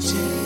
change.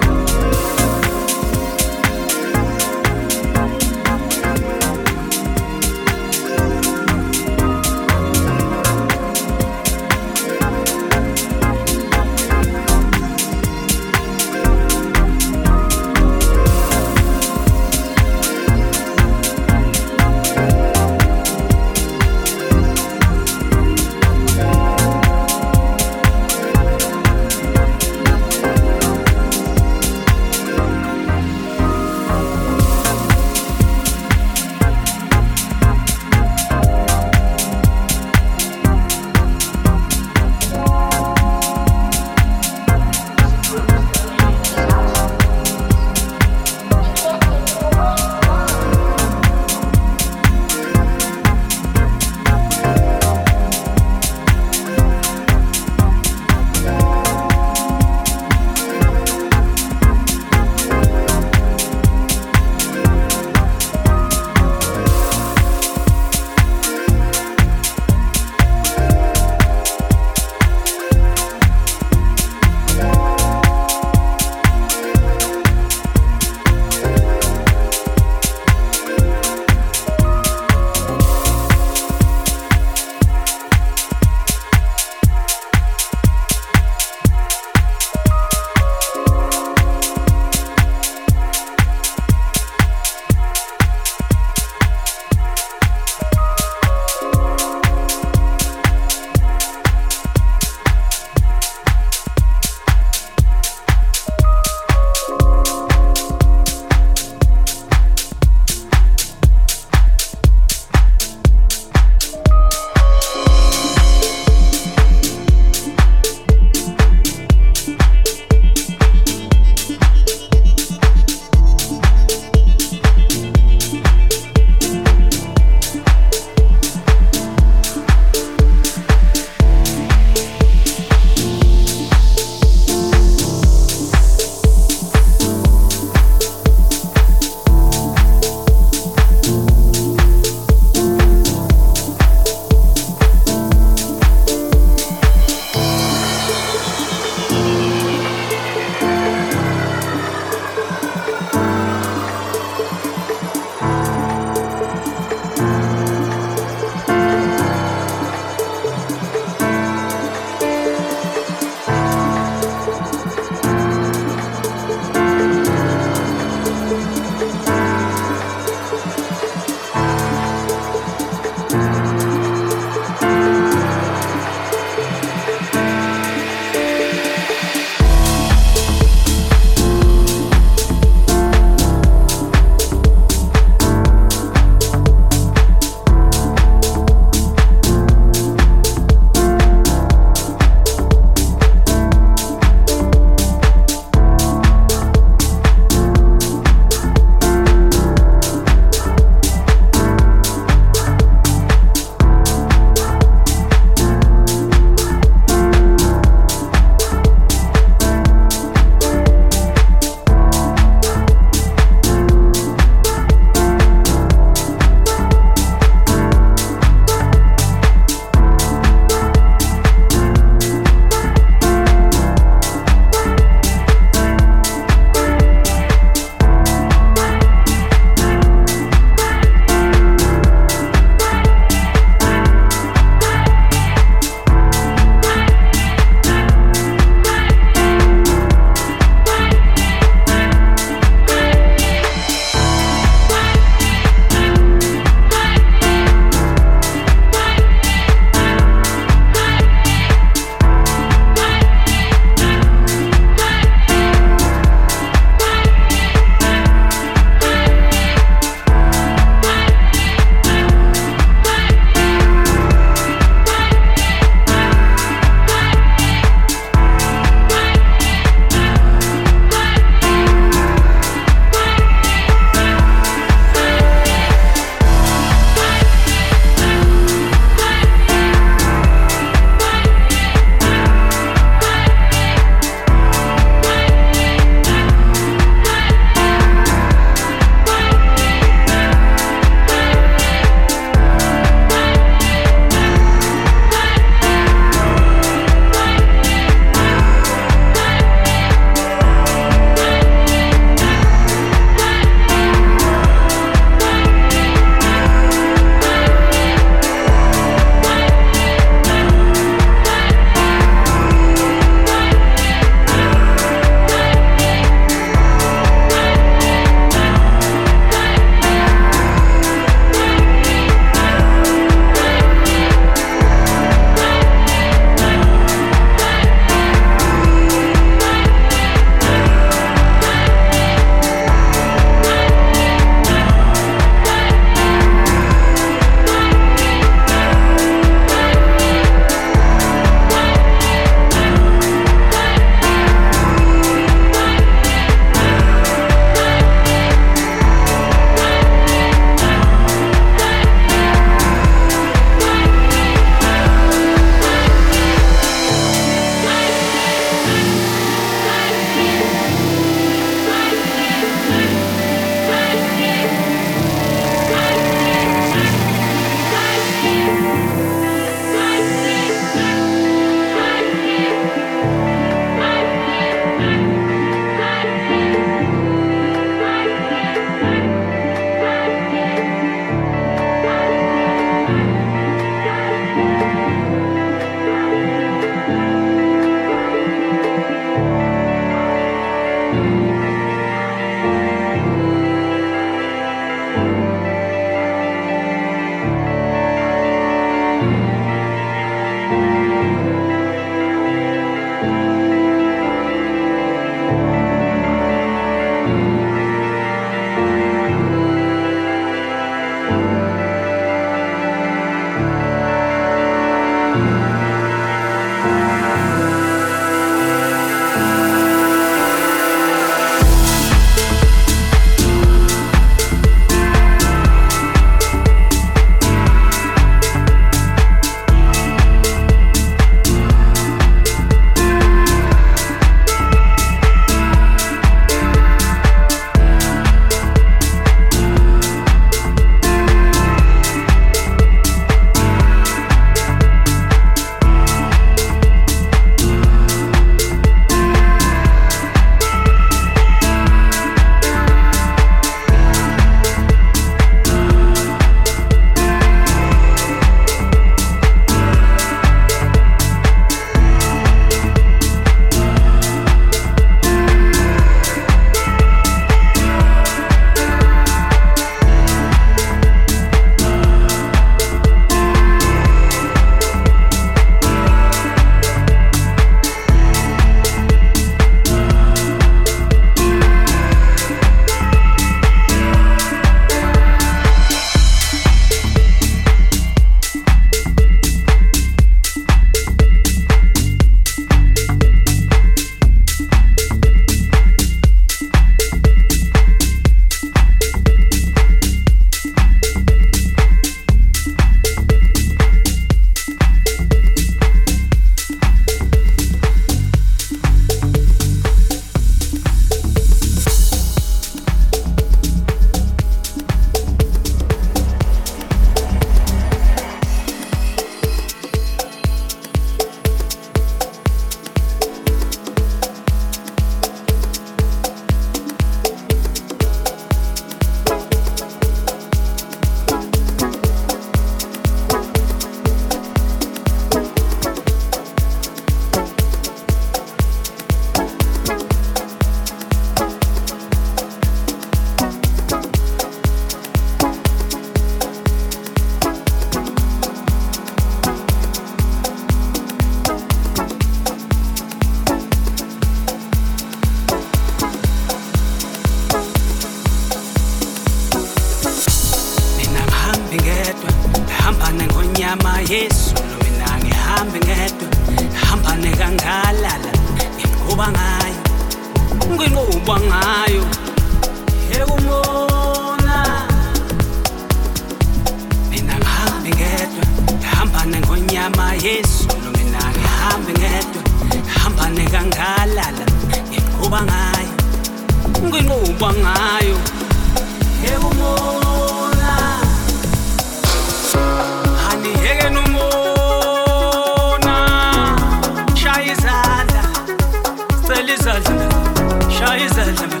زلمه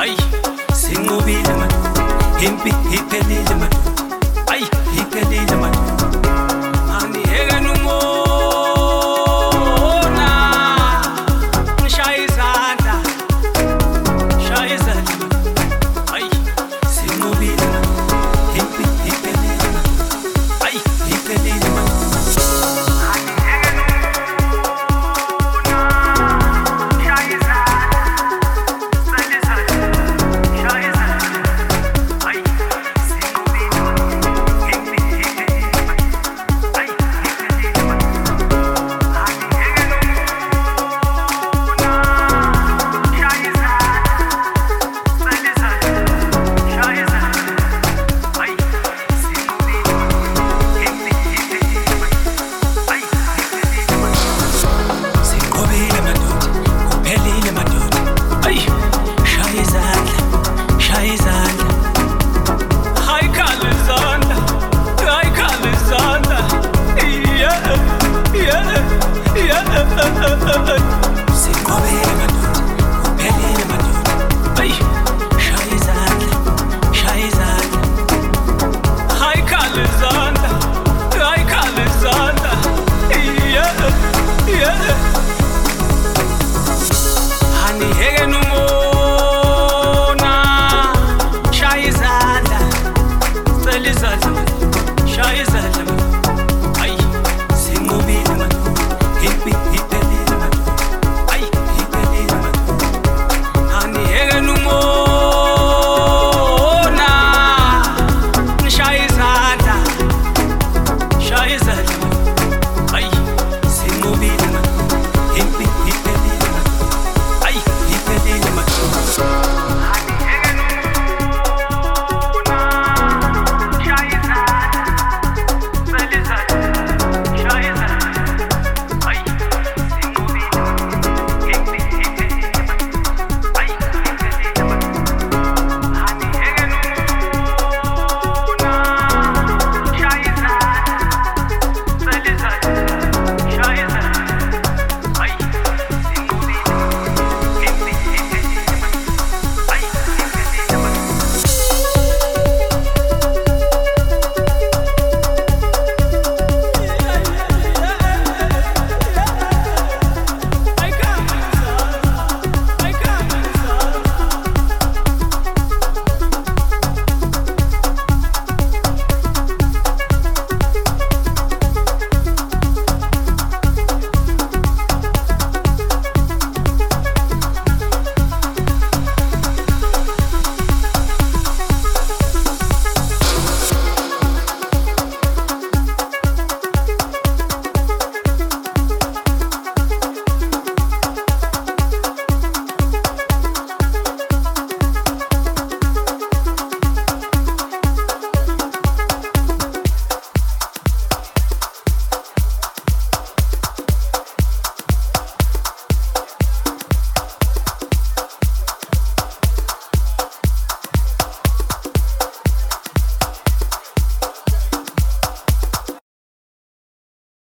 اي سنو بيلمه هيبي هيبي ليلمه اي هيبي ليلمه